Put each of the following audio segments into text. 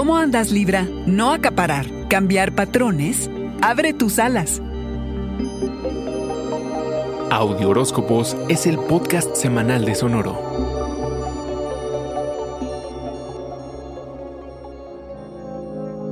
¿Cómo andas Libra? No acaparar, cambiar patrones. Abre tus alas. Audio Horóscopos es el podcast semanal de Sonoro.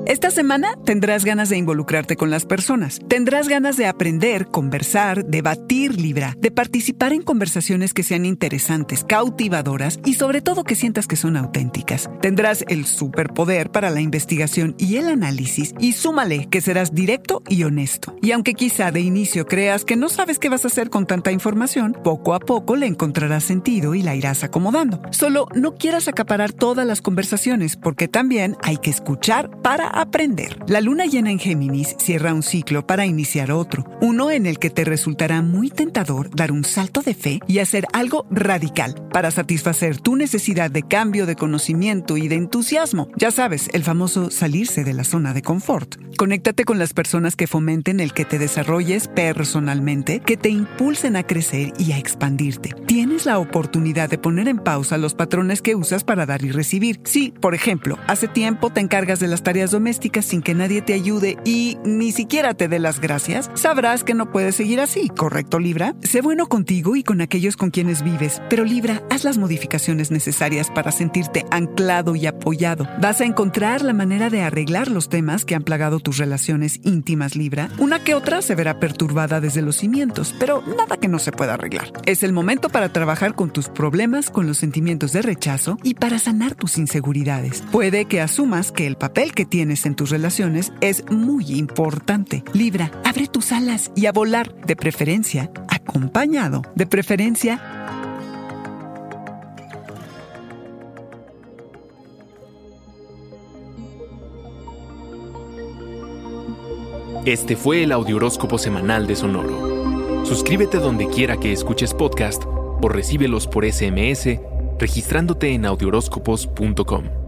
Esta semana tendrás ganas de involucrarte con las personas. Tendrás ganas de aprender, conversar, debatir Libra, de participar en conversaciones que sean interesantes, cautivadoras y sobre todo que sientas que son auténticas. Tendrás el superpoder para la investigación y el análisis y súmale que serás directo y honesto. Y aunque quizá de inicio creas que no sabes qué vas a hacer con tanta información, poco a poco le encontrarás sentido y la irás acomodando. Solo no quieras acaparar todas las conversaciones porque también hay que escuchar para aprender. La luna llena en Géminis cierra un ciclo para iniciar otro, uno en el que te resultará muy tentador dar un salto de fe y hacer algo radical para satisfacer tu necesidad de cambio de conocimiento y de entusiasmo. Ya sabes, el famoso salirse de la zona de confort. Conéctate con las personas que fomenten el que te desarrolles personalmente, que te impulsen a crecer y a expandirte. Tienes la oportunidad de poner en pausa los patrones que usas para dar y recibir. Si, por ejemplo, hace tiempo te encargas de las tareas domésticas, sin que nadie te ayude y ni siquiera te dé las gracias, sabrás que no puedes seguir así, ¿correcto Libra? Sé bueno contigo y con aquellos con quienes vives, pero Libra, haz las modificaciones necesarias para sentirte anclado y apoyado. Vas a encontrar la manera de arreglar los temas que han plagado tus relaciones íntimas Libra. Una que otra se verá perturbada desde los cimientos, pero nada que no se pueda arreglar. Es el momento para trabajar con tus problemas, con los sentimientos de rechazo y para sanar tus inseguridades. Puede que asumas que el papel que tienes en tus relaciones es muy importante. Libra, abre tus alas y a volar, de preferencia, acompañado, de preferencia, Este fue el Audioróscopo semanal de Sonoro. Suscríbete donde quiera que escuches podcast o recíbelos por SMS registrándote en audioróscopos.com.